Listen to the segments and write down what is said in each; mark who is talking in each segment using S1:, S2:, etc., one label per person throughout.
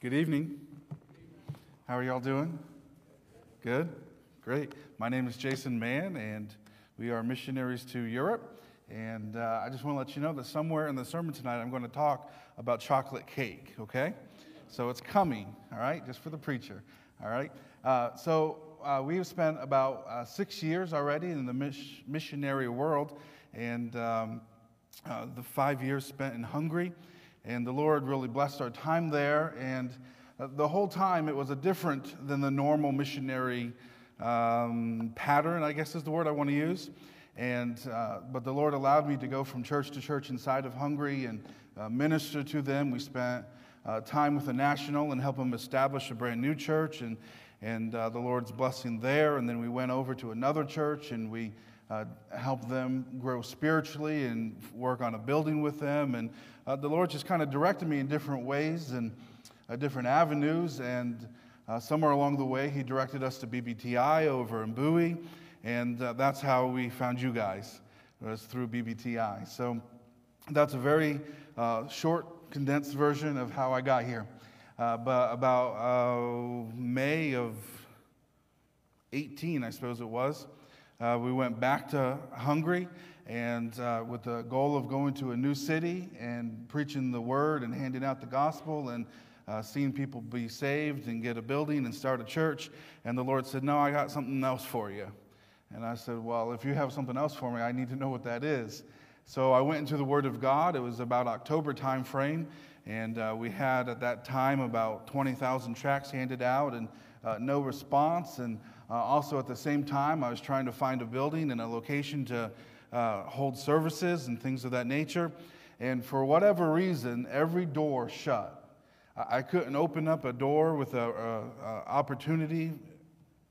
S1: Good evening. How are y'all doing? Good? Great. My name is Jason Mann, and we are missionaries to Europe. And uh, I just want to let you know that somewhere in the sermon tonight, I'm going to talk about chocolate cake, okay? So it's coming, all right, just for the preacher, all right? Uh, so uh, we have spent about uh, six years already in the miss- missionary world, and um, uh, the five years spent in Hungary. And the Lord really blessed our time there. And uh, the whole time it was a different than the normal missionary um, pattern, I guess is the word I want to use. And, uh, but the Lord allowed me to go from church to church inside of Hungary and uh, minister to them. We spent uh, time with the national and help them establish a brand new church and, and uh, the Lord's blessing there. And then we went over to another church and we uh, helped them grow spiritually and work on a building with them. And uh, the Lord just kind of directed me in different ways and uh, different avenues. And uh, somewhere along the way, He directed us to BBTI over in Bowie. And uh, that's how we found you guys, was through BBTI. So that's a very uh, short, condensed version of how I got here. but about May of 18, I suppose it was, uh, we went back to Hungary and uh, with the goal of going to a new city and preaching the word and handing out the gospel and uh, seeing people be saved and get a building and start a church. And the Lord said, No, I got something else for you. And I said, Well, if you have something else for me, I need to know what that is. So I went into the Word of God. It was about October time frame, and uh, we had at that time about 20,000 tracts handed out and uh, no response. And uh, also, at the same time, I was trying to find a building and a location to uh, hold services and things of that nature. And for whatever reason, every door shut. I couldn't open up a door with an opportunity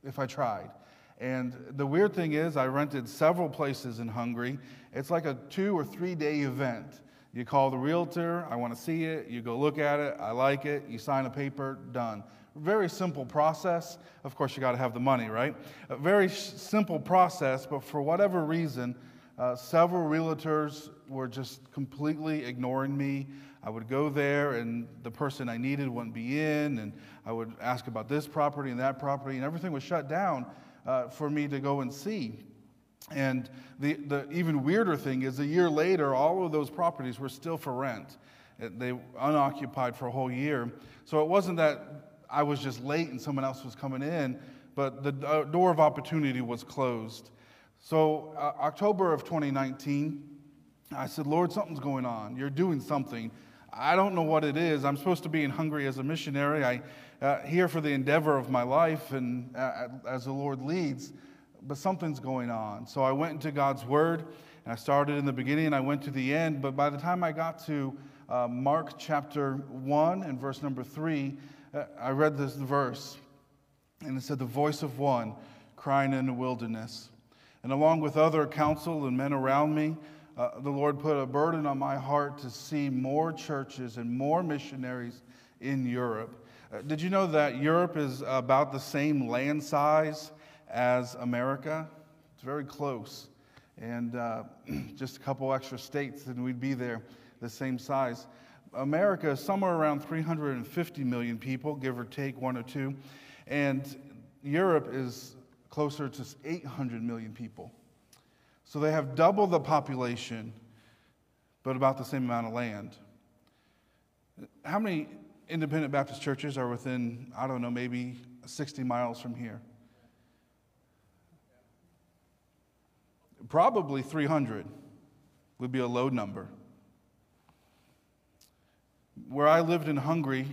S1: if I tried. And the weird thing is, I rented several places in Hungary. It's like a two or three day event. You call the realtor, I want to see it, you go look at it, I like it, you sign a paper, done. Very simple process. Of course, you got to have the money, right? A very simple process, but for whatever reason, uh, several realtors were just completely ignoring me. I would go there, and the person I needed wouldn't be in, and I would ask about this property and that property, and everything was shut down uh, for me to go and see. And the, the even weirder thing is, a year later, all of those properties were still for rent. They unoccupied for a whole year. So it wasn't that I was just late and someone else was coming in, but the door of opportunity was closed. So, uh, October of 2019, I said, Lord, something's going on. You're doing something. I don't know what it is. I'm supposed to be in Hungary as a missionary. I uh, here for the endeavor of my life and uh, as the Lord leads, but something's going on. So I went into God's Word and I started in the beginning and I went to the end. But by the time I got to uh, Mark chapter 1 and verse number 3, uh, I read this verse, and it said, The voice of one crying in the wilderness. And along with other counsel and men around me, uh, the Lord put a burden on my heart to see more churches and more missionaries in Europe. Uh, did you know that Europe is about the same land size as America? It's very close. And uh, just a couple extra states, and we'd be there the same size. America is somewhere around 350 million people, give or take one or two, and Europe is closer to 800 million people. So they have double the population, but about the same amount of land. How many independent Baptist churches are within, I don't know, maybe 60 miles from here? Probably 300 would be a low number. Where I lived in Hungary,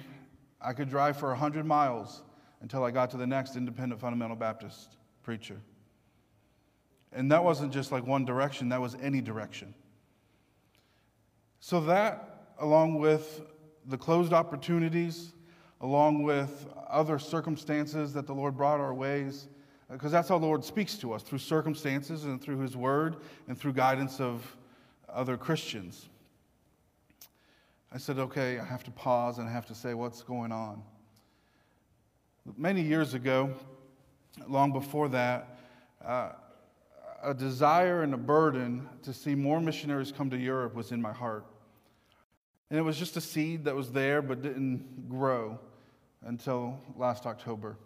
S1: I could drive for 100 miles until I got to the next independent fundamental Baptist preacher. And that wasn't just like one direction, that was any direction. So, that, along with the closed opportunities, along with other circumstances that the Lord brought our ways, uh, because that's how the Lord speaks to us through circumstances and through His Word and through guidance of other Christians. I said, okay, I have to pause and I have to say what's going on. Many years ago, long before that, uh, a desire and a burden to see more missionaries come to Europe was in my heart. And it was just a seed that was there but didn't grow until last October.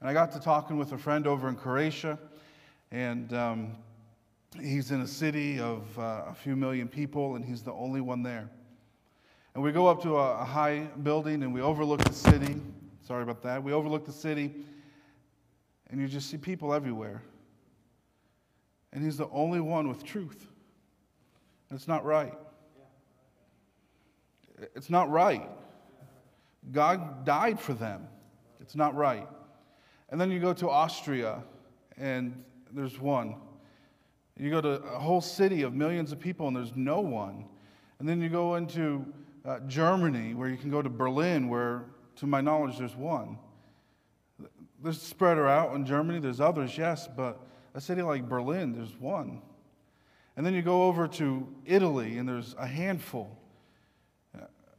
S1: And I got to talking with a friend over in Croatia, and um, he's in a city of uh, a few million people, and he's the only one there. And we go up to a, a high building and we overlook the city. Sorry about that. We overlook the city, and you just see people everywhere. And he's the only one with truth. And it's not right. It's not right. God died for them. It's not right. And then you go to Austria, and there's one. You go to a whole city of millions of people, and there's no one. And then you go into uh, Germany, where you can go to Berlin, where, to my knowledge, there's one. There's spread out in Germany, there's others, yes, but a city like Berlin, there's one. And then you go over to Italy, and there's a handful.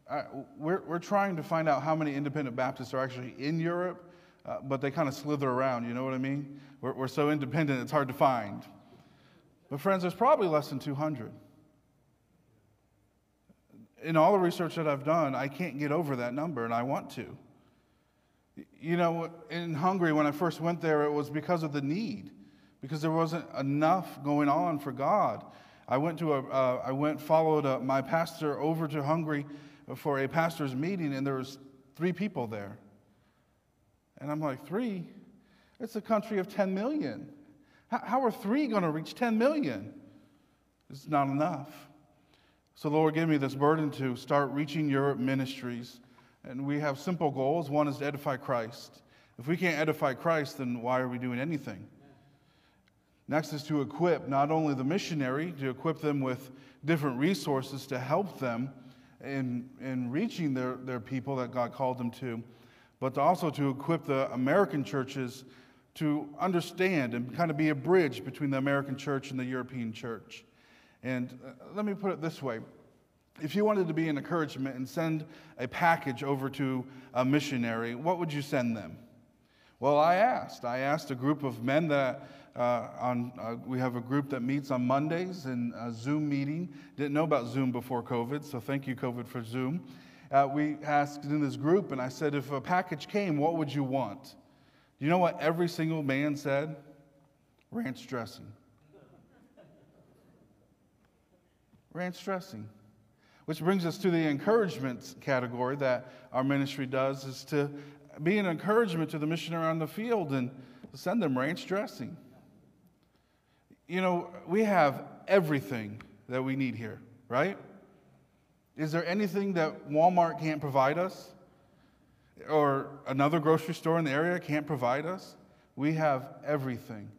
S1: I, we're, we're trying to find out how many independent Baptists are actually in Europe uh, but they kind of slither around, you know what I mean? We're, we're so independent, it's hard to find. But, friends, there's probably less than 200. In all the research that I've done, I can't get over that number, and I want to. You know, in Hungary, when I first went there, it was because of the need, because there wasn't enough going on for God. I went to a, uh, I went, followed a, my pastor over to Hungary for a pastor's meeting, and there was three people there. And I'm like, three? It's a country of 10 million. How are three going to reach 10 million? It's not enough. So, Lord, give me this burden to start reaching Europe ministries. And we have simple goals. One is to edify Christ. If we can't edify Christ, then why are we doing anything? Next is to equip not only the missionary, to equip them with different resources to help them in, in reaching their, their people that God called them to, but also to equip the American churches to understand and kind of be a bridge between the American church and the European church. And uh, let me put it this way if you wanted to be an encouragement and send a package over to a missionary, what would you send them? Well, I asked. I asked a group of men that uh, on, uh, we have a group that meets on Mondays in a Zoom meeting. Didn't know about Zoom before COVID, so thank you, COVID, for Zoom uh, we asked in this group, and I said, if a package came, what would you want? You know what every single man said? Ranch dressing. Ranch dressing. Which brings us to the encouragement category that our ministry does is to be an encouragement to the missionary on the field and send them ranch dressing. You know, we have everything that we need here, right? Is there anything that Walmart can't provide us? Or another grocery store in the area can't provide us? We have everything.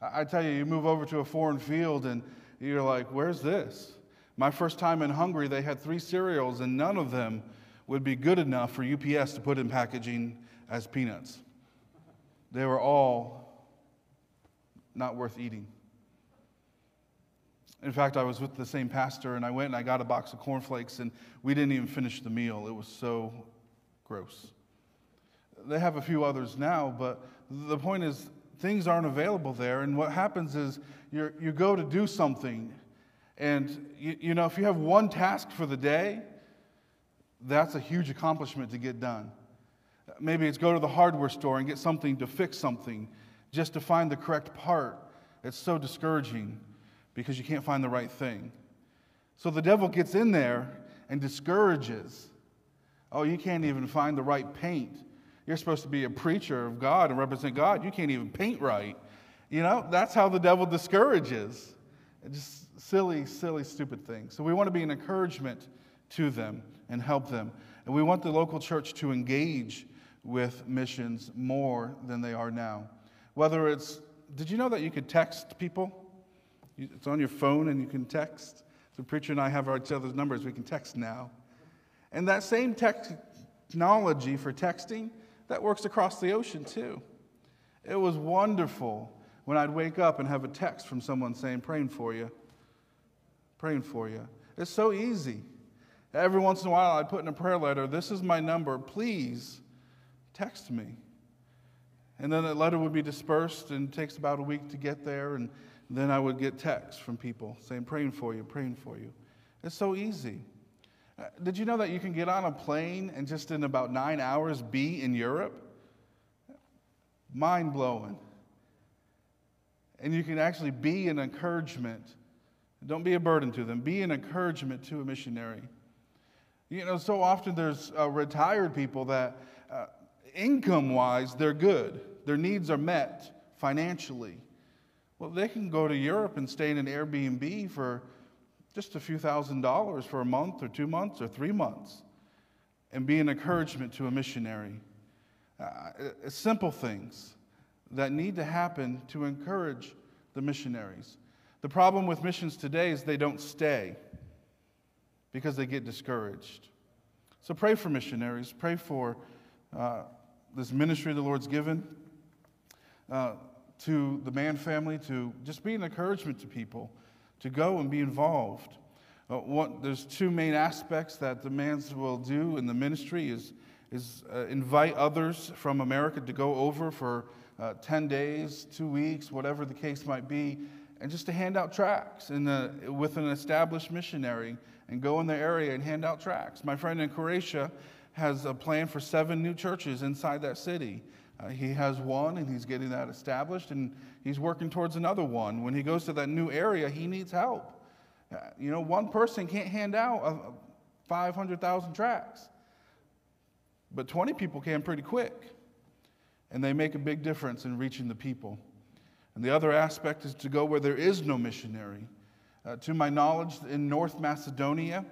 S1: I tell you, you move over to a foreign field and you're like, where's this? My first time in Hungary, they had three cereals, and none of them would be good enough for UPS to put in packaging as peanuts. They were all not worth eating. In fact, I was with the same pastor, and I went and I got a box of cornflakes, and we didn't even finish the meal. It was so gross. They have a few others now, but the point is, things aren't available there. And what happens is you you go to do something, and you, you know, if you have one task for the day, that's a huge accomplishment to get done. Maybe it's go to the hardware store and get something to fix something just to find the correct part. It's so discouraging because you can't find the right thing. So the devil gets in there and discourages. Oh, you can't even find the right paint. You're supposed to be a preacher of God and represent God. You can't even paint right. You know, that's how the devil discourages. Just silly, silly, stupid things. So we want to be an encouragement to them and help them. And we want the local church to engage with missions more than they are now. Whether it's, did you know that you could text people? It's on your phone and you can text. The preacher and I have each other's numbers. We can text now. And that same technology for texting, that works across the ocean too. It was wonderful when I'd wake up and have a text from someone saying, praying for you, praying for you. It's so easy. Every once in a while, I'd put in a prayer letter, This is my number, please text me. And then that letter would be dispersed, and it takes about a week to get there. And then I would get texts from people saying, praying for you, praying for you. It's so easy. Uh, did you know that you can get on a plane and just in about nine hours be in Europe? Mind blowing. And you can actually be an encouragement. Don't be a burden to them, be an encouragement to a missionary. You know, so often there's uh, retired people that uh, income wise, they're good. Their needs are met financially. Well, they can go to Europe and stay in an Airbnb for just a few thousand dollars for a month or two months or three months and be an encouragement to a missionary. Uh, uh simple things that need to happen to encourage the missionaries. The problem with missions today is they don't stay because they get discouraged. So pray for missionaries, pray for uh, this ministry the Lord's given uh, to the Mann family to just be an encouragement to people to go and be involved. Uh, what, there's two main aspects that the Manns will do in the ministry is, is uh, invite others from America to go over for uh, 10 days, two weeks, whatever the case might be, and just to hand out tracts in the, with an established missionary and go in the area and hand out tracts. My friend in Croatia has a plan for seven new churches inside that city. Uh, he has one and he's getting that established and he's working towards another one. When he goes to that new area, he needs help. Uh, you know, one person can't hand out uh, 500,000 tracts, but 20 people can pretty quick. And they make a big difference in reaching the people. And the other aspect is to go where there is no missionary. Uh, to my knowledge, in North Macedonia,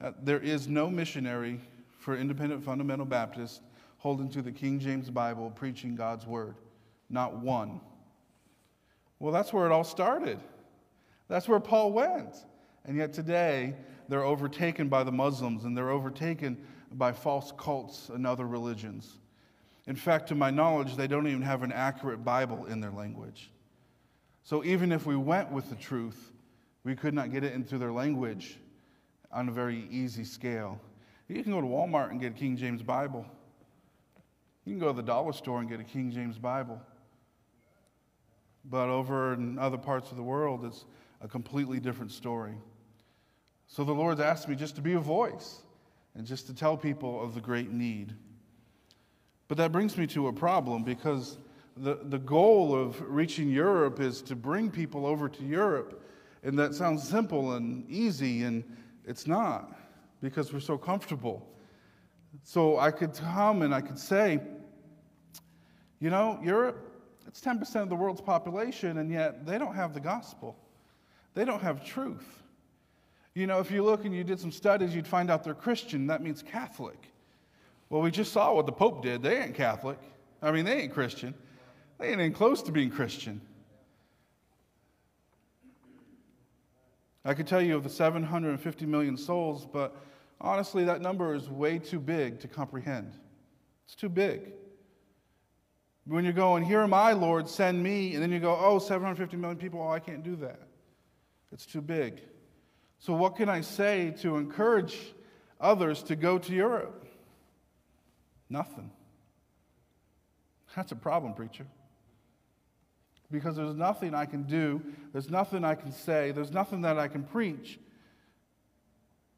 S1: uh, there is no missionary for independent fundamental Baptists holding to the King James Bible, preaching God's word. Not one. Well, that's where it all started. That's where Paul went. And yet today, they're overtaken by the Muslims and they're overtaken by false cults and other religions. In fact, to my knowledge, they don't even have an accurate Bible in their language. So even if we went with the truth, we could not get it into their language on a very easy scale. You can go to Walmart and get a King James Bible. You can go to the dollar store and get a King James Bible. But over in other parts of the world, it's a completely different story. So the Lord's asked me just to be a voice and just to tell people of the great need. But that brings me to a problem because the, the goal of reaching Europe is to bring people over to Europe. And that sounds simple and easy, and it's not because we're so comfortable. So I could come and I could say, you know, Europe, it's 10% of the world's population, and yet they don't have the gospel. They don't have truth. You know, if you look and you did some studies, you'd find out they're Christian. That means Catholic. Well, we just saw what the Pope did. They ain't Catholic. I mean, they ain't Christian. They ain't even close to being Christian. I could tell you of the 750 million souls, but honestly, that number is way too big to comprehend. It's too big. When you're going, Here am I, Lord, send me, and then you go, Oh, 750 million people, oh, I can't do that. It's too big. So, what can I say to encourage others to go to Europe? Nothing. That's a problem, preacher because there's nothing I can do, there's nothing I can say, there's nothing that I can preach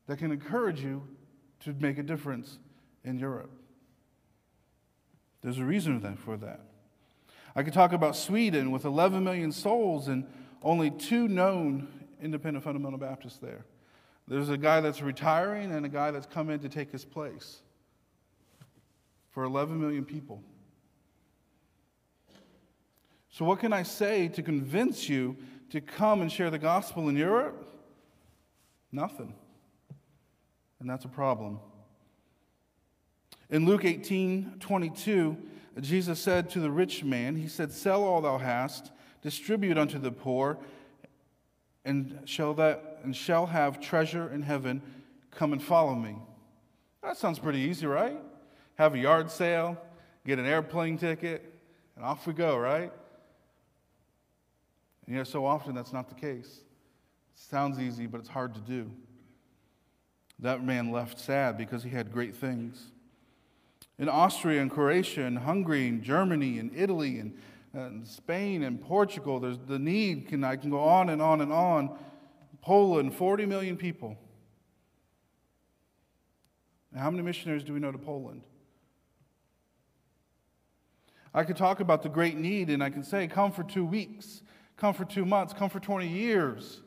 S1: that can encourage you to make a difference in Europe. There's a reason for that. I could talk about Sweden with 11 million souls and only two known independent fundamental Baptists there. There's a guy that's retiring and a guy that's come in to take his place for 11 million people. So, what can I say to convince you to come and share the gospel in Europe? Nothing. And that's a problem. In Luke 18 22, Jesus said to the rich man, He said, Sell all thou hast, distribute unto the poor, and shall that and shall have treasure in heaven, come and follow me. That sounds pretty easy, right? Have a yard sale, get an airplane ticket, and off we go, right? And yet, so often that's not the case. It sounds easy, but it's hard to do. That man left sad because he had great things. In Austria and Croatia and Hungary and Germany and Italy and, and Spain and Portugal, there's the need, can, I can go on and on and on. Poland, 40 million people. How many missionaries do we know to Poland? I could talk about the great need and I can say, come for two weeks, come for two months, come for 20 years.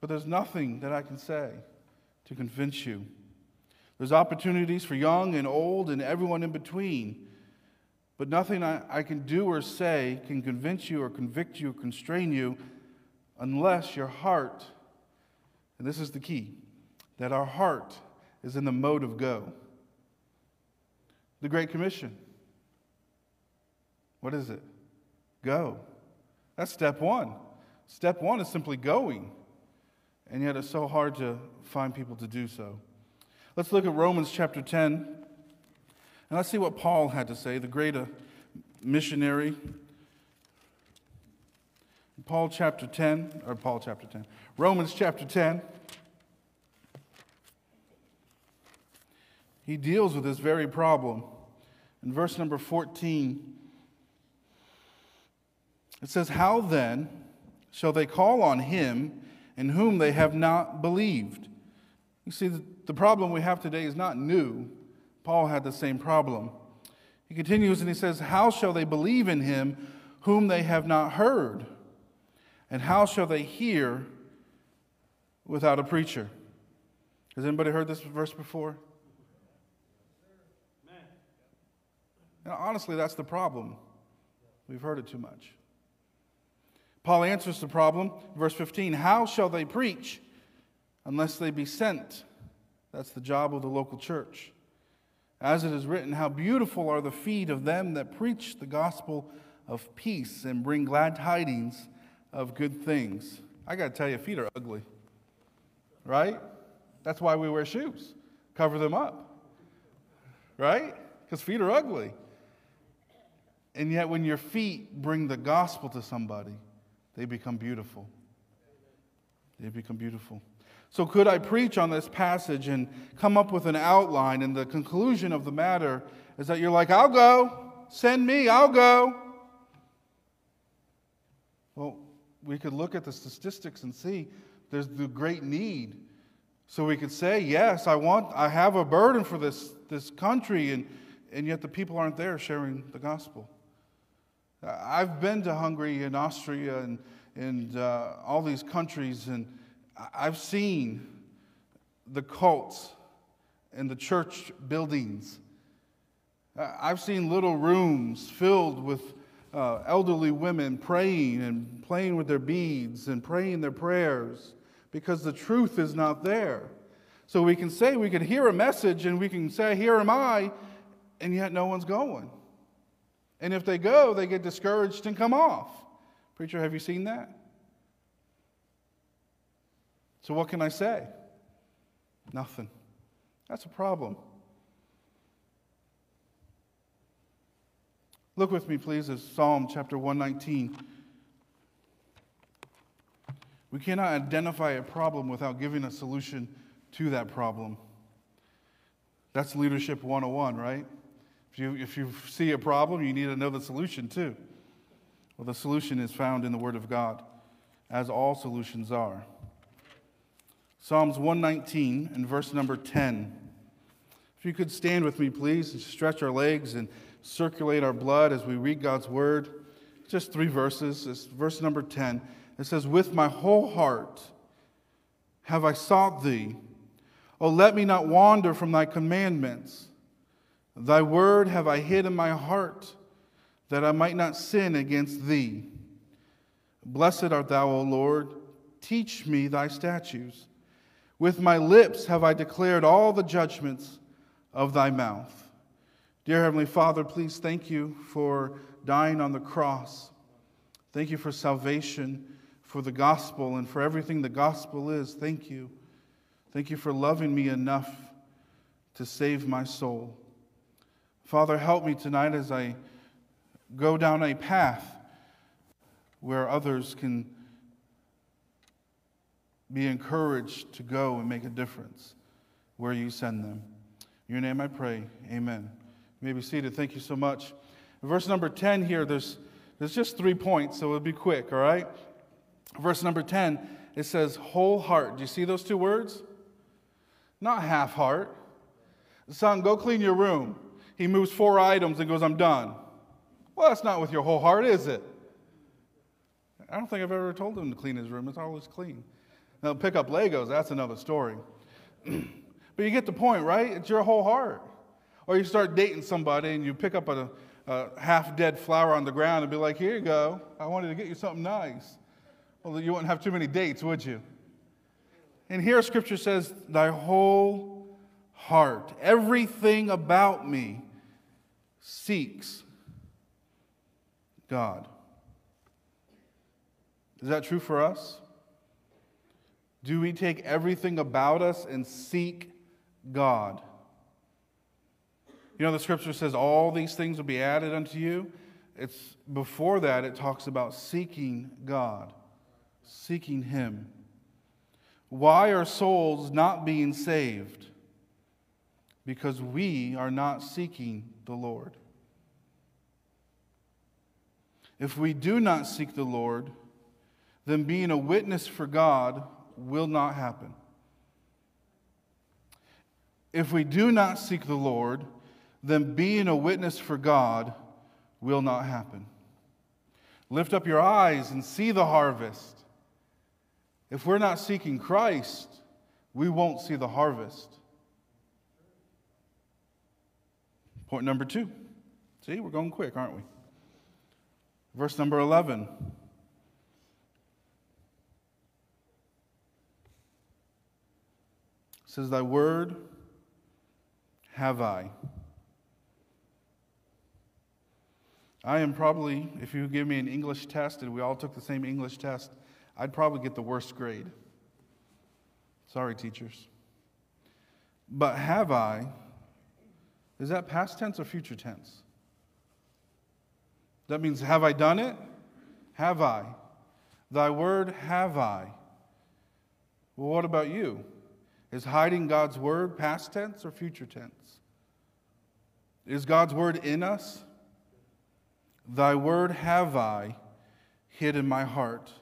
S1: But there's nothing that I can say to convince you. There's opportunities for young and old and everyone in between. But nothing I, I can do or say can convince you or convict you or constrain you unless your heart, and this is the key, that our heart is in the mode of go. The Great Commission. What is it? Go. That's step one. Step one is simply going. And yet it's so hard to find people to do so. Let's look at Romans chapter 10. And let's see what Paul had to say, the great uh, missionary. Paul chapter 10, or Paul chapter 10, Romans chapter 10. He deals with this very problem. In verse number 14, it says, How then shall they call on him in whom they have not believed? You see, the problem we have today is not new. Paul had the same problem. He continues and he says, How shall they believe in him whom they have not heard? And how shall they hear without a preacher? Has anybody heard this verse before? And honestly, that's the problem. We've heard it too much. Paul answers the problem, verse 15 How shall they preach unless they be sent? That's the job of the local church. As it is written, How beautiful are the feet of them that preach the gospel of peace and bring glad tidings of good things. I got to tell you, feet are ugly, right? That's why we wear shoes, cover them up, right? Because feet are ugly. And yet, when your feet bring the gospel to somebody, they become beautiful. They become beautiful. So, could I preach on this passage and come up with an outline? And the conclusion of the matter is that you're like, I'll go. Send me, I'll go. Well, we could look at the statistics and see there's the great need. So we could say, yes, I want, I have a burden for this, this country, and, and yet the people aren't there sharing the gospel. I've been to Hungary and Austria and, and uh, all these countries, and I've seen the cults and the church buildings. I've seen little rooms filled with uh, elderly women praying and playing with their beads and praying their prayers because the truth is not there. So we can say, we can hear a message and we can say, Here am I, and yet no one's going. And if they go, they get discouraged and come off. Preacher, have you seen that? So, what can I say? Nothing. That's a problem. Look with me, please, at Psalm chapter 119. We cannot identify a problem without giving a solution to that problem. That's leadership 101, right? If you, if you see a problem, you need to know the solution too. Well, the solution is found in the Word of God, as all solutions are. Psalms 119 and verse number 10. If you could stand with me, please, and stretch our legs and circulate our blood as we read God's Word. Just three verses. It's verse number 10. It says, With my whole heart have I sought thee. Oh, let me not wander from thy commandments. Thy word have I hid in my heart, that I might not sin against thee. Blessed art thou, O Lord. Teach me thy statutes. With my lips have I declared all the judgments of thy mouth. Dear Heavenly Father, please thank you for dying on the cross. Thank you for salvation for the gospel and for everything the gospel is. Thank you. Thank you for loving me enough to save my soul. Father, help me tonight as I go down a path where others can be encouraged to go and make a difference where you send them. In your name I pray. Amen. You may be seated. Thank you so much. verse number 10 here, there's, there's just three points, so it'll be quick, all right? Verse number 10, it says whole heart. Do you see those two words? Not half heart. Son, go clean your room. He moves four items and goes, I'm done. Well, that's not with your whole heart, is it? I don't think I've ever told him to clean his room. It's always clean. Now, pick up Legos, that's another story. but you get the point, right? It's your whole heart. Or you start dating somebody and you pick up a, a half dead flower on the ground and be like, here you go. I wanted to get you something nice. Well, you wouldn't have too many dates, would you? And here scripture says, Thy whole heart, everything about me seeks God. Is that true for us? Do we take everything about us and seek God? You know, the scripture says all these things will be added unto you. It's before that, it talks about seeking God, seeking Him. Why are souls not being saved? Because we are not seeking the Lord. If we do not seek the Lord, then being a witness for God will not happen. If we do not seek the Lord, then being a witness for God will not happen. Lift up your eyes and see the harvest. If we're not seeking Christ, we won't see the harvest. Point number two. See, we're going quick, aren't we? Verse number 11. says, Thy word have I. I am probably, if you give me an English test and we all took the same English test, I'd probably get the worst grade. Sorry, teachers. But have I, is that past tense or future tense? That means, have I done it? Have I? Thy word have I. Well, what about you? Is hiding God's word past tense or future tense? Is God's word in us? Thy word have I hid in my heart,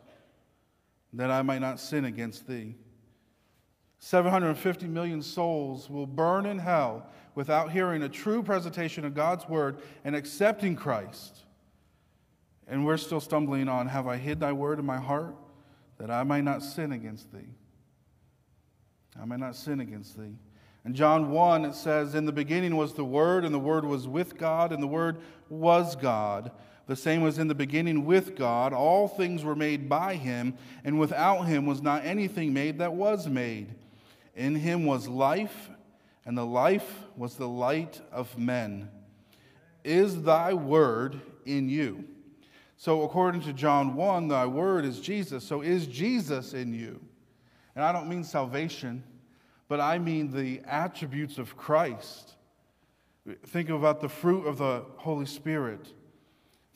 S1: that I might not sin against thee. 750 million souls will burn in hell without hearing a true presentation of God's word and accepting Christ. And we're still stumbling on Have I hid thy word in my heart that I might not sin against thee? I may not sin against thee. In John 1, it says, In the beginning was the Word, and the Word was with God, and the Word was God. The same was in the beginning with God. All things were made by him, and without him was not anything made that was made. In him was life, and the life was the light of men. Is thy word in you? So, according to John 1, thy word is Jesus. So, is Jesus in you? And I don't mean salvation, but I mean the attributes of Christ. Think about the fruit of the Holy Spirit.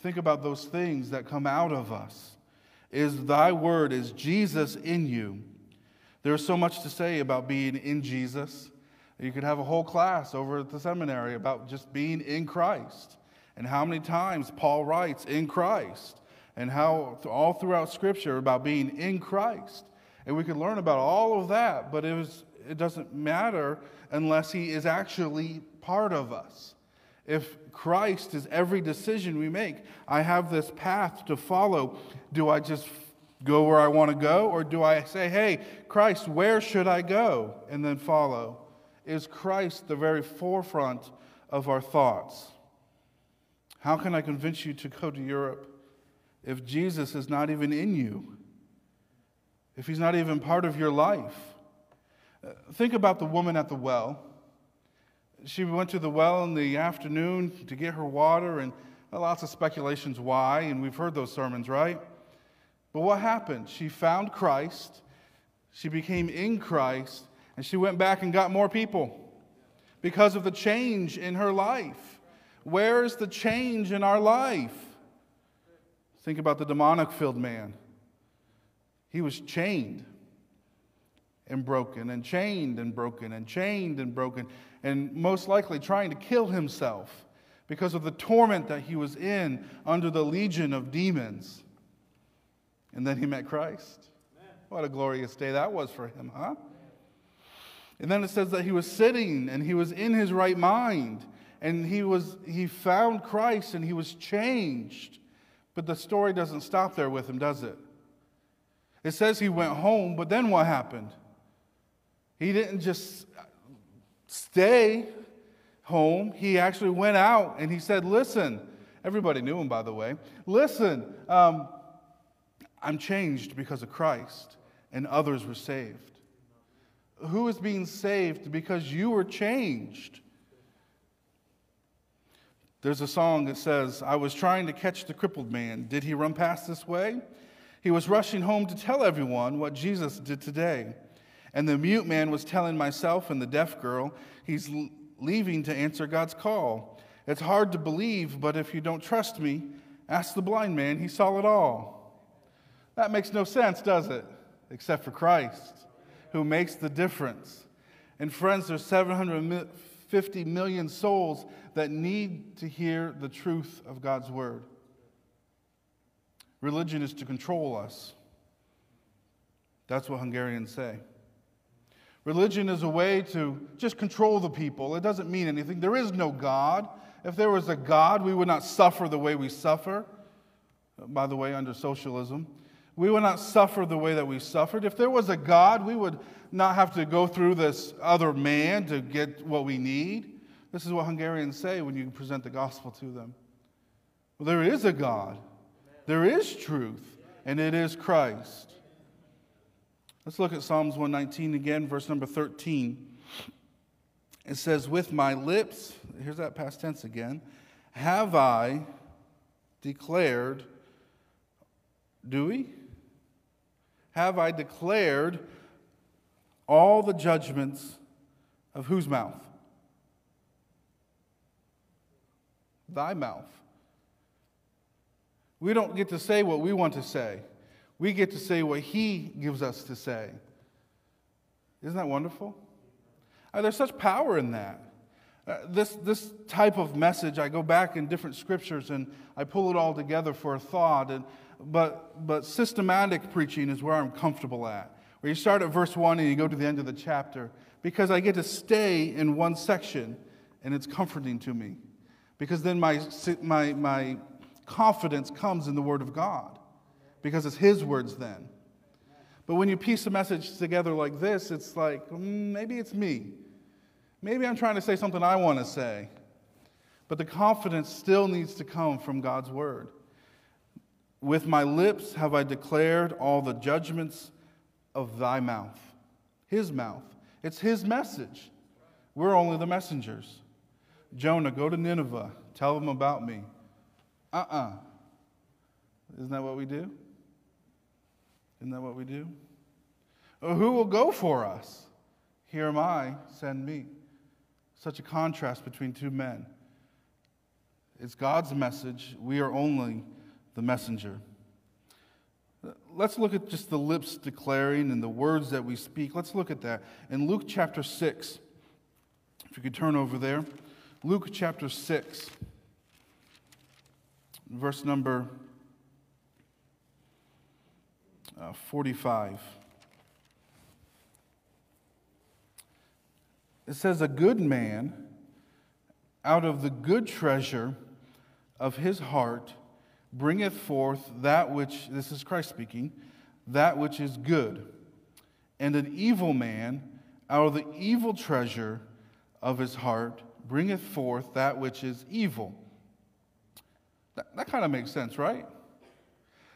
S1: Think about those things that come out of us. Is thy word, is Jesus in you? There's so much to say about being in Jesus. You could have a whole class over at the seminary about just being in Christ and how many times Paul writes in Christ and how all throughout Scripture about being in Christ. And we could learn about all of that, but it, was, it doesn't matter unless He is actually part of us. If Christ is every decision we make, I have this path to follow. Do I just go where I want to go, or do I say, hey, Christ, where should I go? And then follow? Is Christ the very forefront of our thoughts? How can I convince you to go to Europe if Jesus is not even in you? if he's not even part of your life? Uh, think about the woman at the well. She went to the well in the afternoon to get her water, and lots of speculations why, and we've heard those sermons, right? But what happened? She found Christ, she became in Christ, and she went back and got more people because of the change in her life. Where is the change in our life? Think about the demonic filled man. He was chained and broken, and chained and broken, and chained and broken, and most likely trying to kill himself because of the torment that he was in under the legion of demons. And then he met Christ. What a glorious day that was for him, huh? And then it says that he was sitting and he was in his right mind and he was he found Christ and he was changed. But the story doesn't stop there with him, does it? It says he went home, but then what happened? He didn't just stay home. He actually went out and he said, Listen, everybody knew him, by the way. Listen, um, I'm changed because of Christ, and others were saved. Who is being saved because you were changed? There's a song that says, I was trying to catch the crippled man. Did he run past this way? He was rushing home to tell everyone what Jesus did today. And the mute man was telling myself and the deaf girl, he's leaving to answer God's call. It's hard to believe, but if you don't trust me, ask the blind man. He saw it all. That makes no sense, does it? Except for Christ who makes the difference. And friends, there's 750 million souls that need to hear the truth of God's word. Religion is to control us. That's what Hungarians say. Religion is a way to just control the people. It doesn't mean anything. There is no God. If there was a God, we would not suffer the way we suffer. By the way, under socialism, we would not suffer the way that we suffered. If there was a God, we would not have to go through this other man to get what we need. This is what Hungarians say when you present the gospel to them. Well, there is a God, there is truth, and it is Christ. Let's look at Psalms 119 again, verse number 13. It says, With my lips, here's that past tense again, have I declared, do we? Have I declared all the judgments of whose mouth? Thy mouth. We don't get to say what we want to say. We get to say what He gives us to say. Isn't that wonderful? Uh, there's such power in that. Uh, this, this type of message, I go back in different scriptures and I pull it all together for a thought. And but, but systematic preaching is where I'm comfortable at. Where you start at verse 1 and you go to the end of the chapter, because I get to stay in one section and it's comforting to me. Because then my, my, my confidence comes in the Word of God, because it's His words then. But when you piece a message together like this, it's like, mm, maybe it's me. Maybe I'm trying to say something I want to say. But the confidence still needs to come from God's Word. With my lips have I declared all the judgments of thy mouth. His mouth. It's his message. We're only the messengers. Jonah, go to Nineveh. Tell them about me. Uh uh-uh. uh. Isn't that what we do? Isn't that what we do? Oh, who will go for us? Here am I, send me. Such a contrast between two men. It's God's message. We are only the messenger. Let's look at just the lips declaring and the words that we speak. Let's look at that. In Luke chapter 6, if you could turn over there. Luke chapter 6, verse number uh, 45. It says, A good man out of the good treasure of his heart bringeth forth that which, this is Christ speaking, that which is good. And an evil man, out of the evil treasure of his heart, bringeth forth that which is evil. That, that kind of makes sense, right?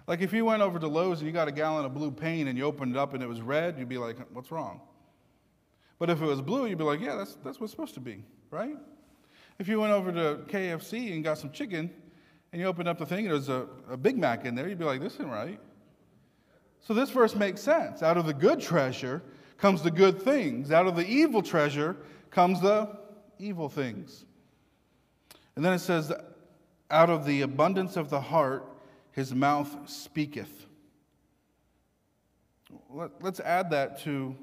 S1: Like if you went over to Lowe's and you got a gallon of blue paint and you opened it up and it was red, you'd be like, what's wrong? But if it was blue, you'd be like, yeah, that's, that's what's supposed to be, right? If you went over to KFC and got some chicken and you open up the thing and there's a, a Big Mac in there, you'd be like, this isn't right. So this verse makes sense. Out of the good treasure comes the good things, out of the evil treasure comes the evil things. And then it says, out of the abundance of the heart, his mouth speaketh. Let's add that to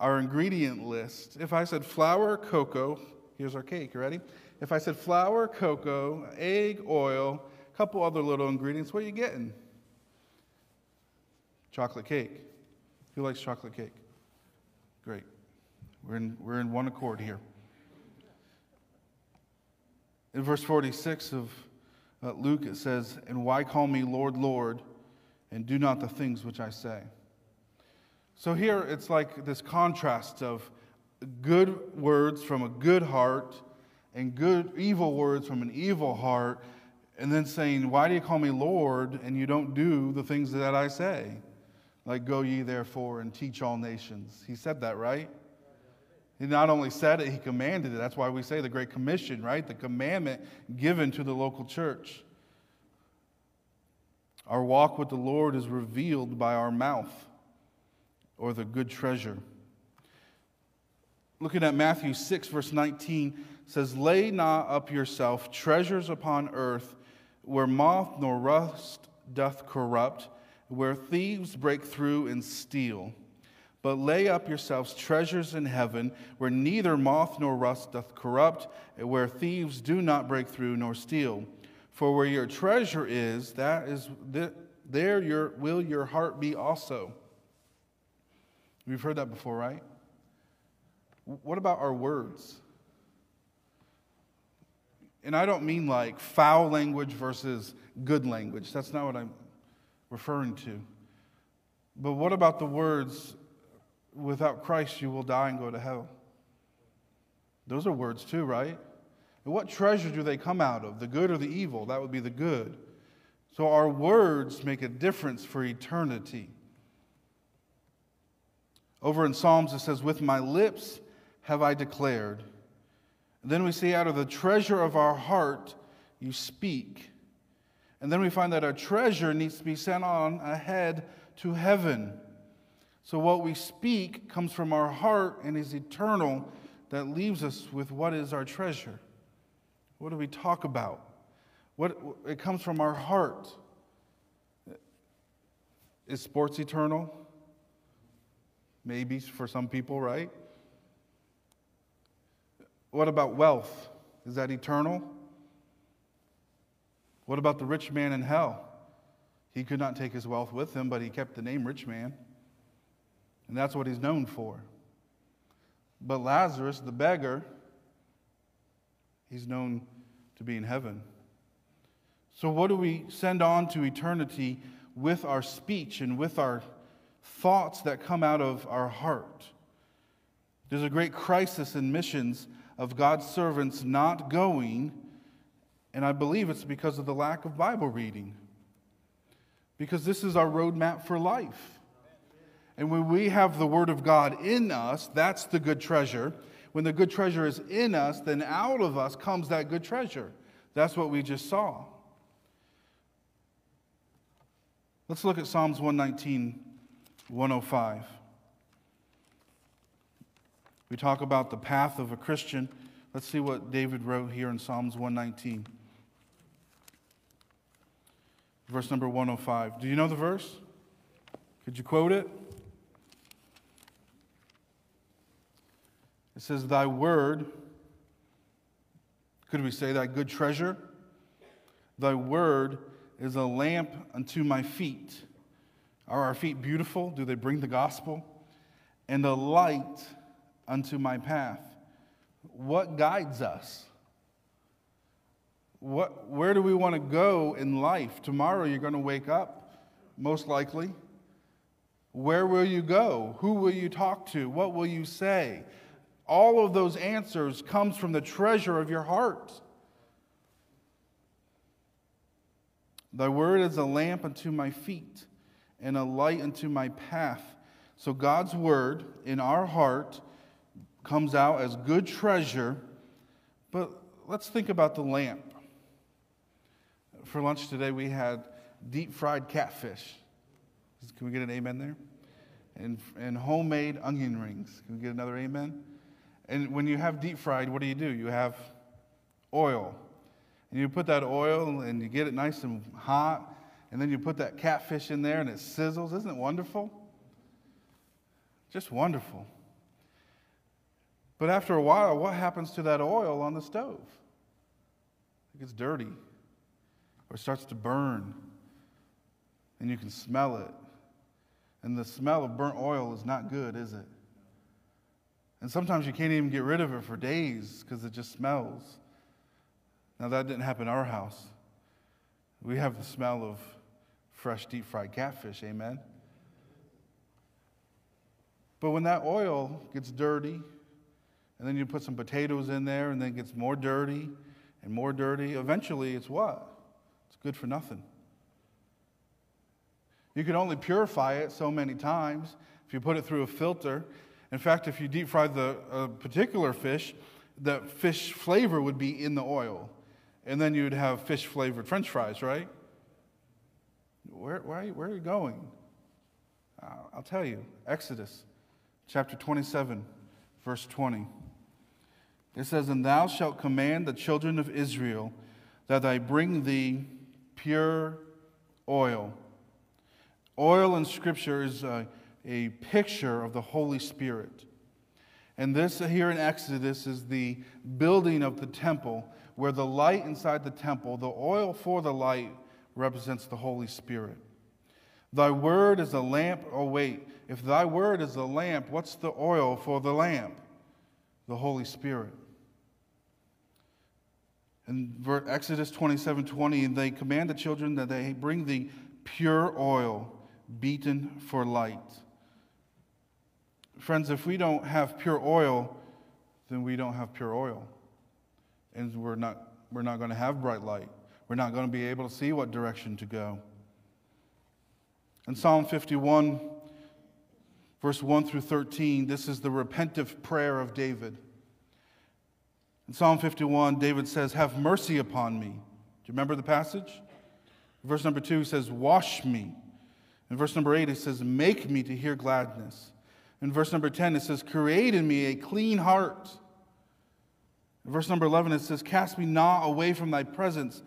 S1: our ingredient list. If I said flour, cocoa, here's our cake, you ready? If I said flour, cocoa, egg, oil, a couple other little ingredients, what are you getting? Chocolate cake. Who likes chocolate cake? Great. We're in, we're in one accord here. In verse 46 of uh, Luke, it says, And why call me Lord, Lord, and do not the things which I say? So here it's like this contrast of good words from a good heart and good evil words from an evil heart, and then saying, Why do you call me Lord and you don't do the things that I say? Like, go ye therefore and teach all nations. He said that, right? He not only said it, he commanded it. That's why we say the Great Commission, right? The commandment given to the local church. Our walk with the Lord is revealed by our mouth or the good treasure. Looking at Matthew 6, verse 19, says, Lay not up yourself treasures upon earth where moth nor rust doth corrupt, where thieves break through and steal. But lay up yourselves treasures in heaven, where neither moth nor rust doth corrupt, where thieves do not break through nor steal. For where your treasure is, that is there your, will your heart be also. We've heard that before, right? What about our words? And I don't mean like foul language versus good language. That's not what I'm referring to. But what about the words without Christ, you will die and go to hell. Those are words too, right? And what treasure do they come out of? The good or the evil? That would be the good. So our words make a difference for eternity. Over in Psalms, it says, With my lips have I declared. Then we see, out of the treasure of our heart, you speak. And then we find that our treasure needs to be sent on ahead to heaven. So, what we speak comes from our heart and is eternal, that leaves us with what is our treasure. What do we talk about? What, it comes from our heart. Is sports eternal? Maybe for some people, right? What about wealth? Is that eternal? What about the rich man in hell? He could not take his wealth with him, but he kept the name rich man. And that's what he's known for. But Lazarus, the beggar, he's known to be in heaven. So, what do we send on to eternity with our speech and with our thoughts that come out of our heart? There's a great crisis in missions of God's servants not going, and I believe it's because of the lack of Bible reading. Because this is our roadmap for life. And when we have the Word of God in us, that's the good treasure. When the good treasure is in us, then out of us comes that good treasure. That's what we just saw. Let's look at Psalms 119, 105. We talk about the path of a Christian. Let's see what David wrote here in Psalms 119. Verse number 105. Do you know the verse? Could you quote it? It says, Thy word, could we say that good treasure? Thy word is a lamp unto my feet. Are our feet beautiful? Do they bring the gospel? And a light unto my path. What guides us? What, where do we want to go in life? Tomorrow you're going to wake up, most likely. Where will you go? Who will you talk to? What will you say? all of those answers comes from the treasure of your heart. Thy word is a lamp unto my feet and a light unto my path. So God's word in our heart comes out as good treasure. But let's think about the lamp. For lunch today, we had deep fried catfish. Can we get an amen there? And, and homemade onion rings. Can we get another amen? And when you have deep fried, what do you do? You have oil. And you put that oil and you get it nice and hot, and then you put that catfish in there and it sizzles. Isn't it wonderful? Just wonderful. But after a while, what happens to that oil on the stove? It gets dirty or it starts to burn, and you can smell it. And the smell of burnt oil is not good, is it? And sometimes you can't even get rid of it for days because it just smells. Now, that didn't happen in our house. We have the smell of fresh deep fried catfish, amen? But when that oil gets dirty, and then you put some potatoes in there, and then it gets more dirty and more dirty, eventually it's what? It's good for nothing. You can only purify it so many times if you put it through a filter. In fact, if you deep fry the particular fish, the fish flavor would be in the oil. And then you'd have fish flavored french fries, right? Where, where, are, you, where are you going? I'll tell you. Exodus chapter 27, verse 20. It says, And thou shalt command the children of Israel that I bring thee pure oil. Oil in Scripture is a, a picture of the Holy Spirit. And this here in Exodus is the building of the temple, where the light inside the temple, the oil for the light, represents the Holy Spirit. Thy word is a lamp. Oh, wait. If thy word is a lamp, what's the oil for the lamp? The Holy Spirit. In Exodus 27 20, they command the children that they bring the pure oil beaten for light. Friends, if we don't have pure oil, then we don't have pure oil. And we're not, we're not going to have bright light. We're not going to be able to see what direction to go. In Psalm 51, verse 1 through 13, this is the repentive prayer of David. In Psalm 51, David says, Have mercy upon me. Do you remember the passage? Verse number 2 he says, Wash me. In verse number 8, it says, Make me to hear gladness. In verse number 10, it says, Create in me a clean heart. In verse number 11, it says, Cast me not away from thy presence.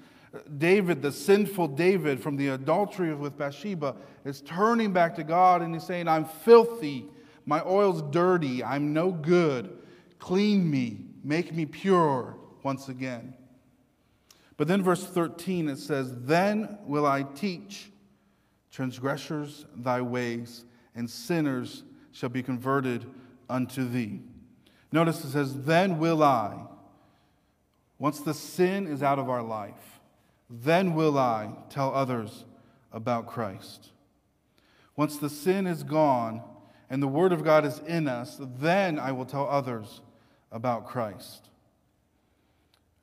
S1: David, the sinful David from the adultery with Bathsheba, is turning back to God and he's saying, I'm filthy. My oil's dirty. I'm no good. Clean me. Make me pure once again. But then, verse 13, it says, Then will I teach transgressors thy ways, and sinners shall be converted unto thee. Notice it says, Then will I. Once the sin is out of our life, then will I tell others about Christ. Once the sin is gone and the Word of God is in us, then I will tell others about Christ.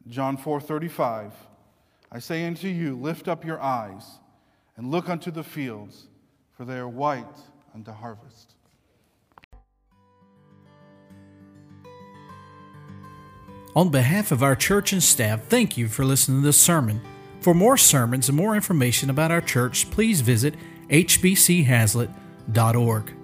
S1: John 4:35 I say unto you lift up your eyes and look unto the fields for they are white unto harvest.
S2: On behalf of our church and staff, thank you for listening to this sermon. For more sermons and more information about our church, please visit hbchazlitt.org.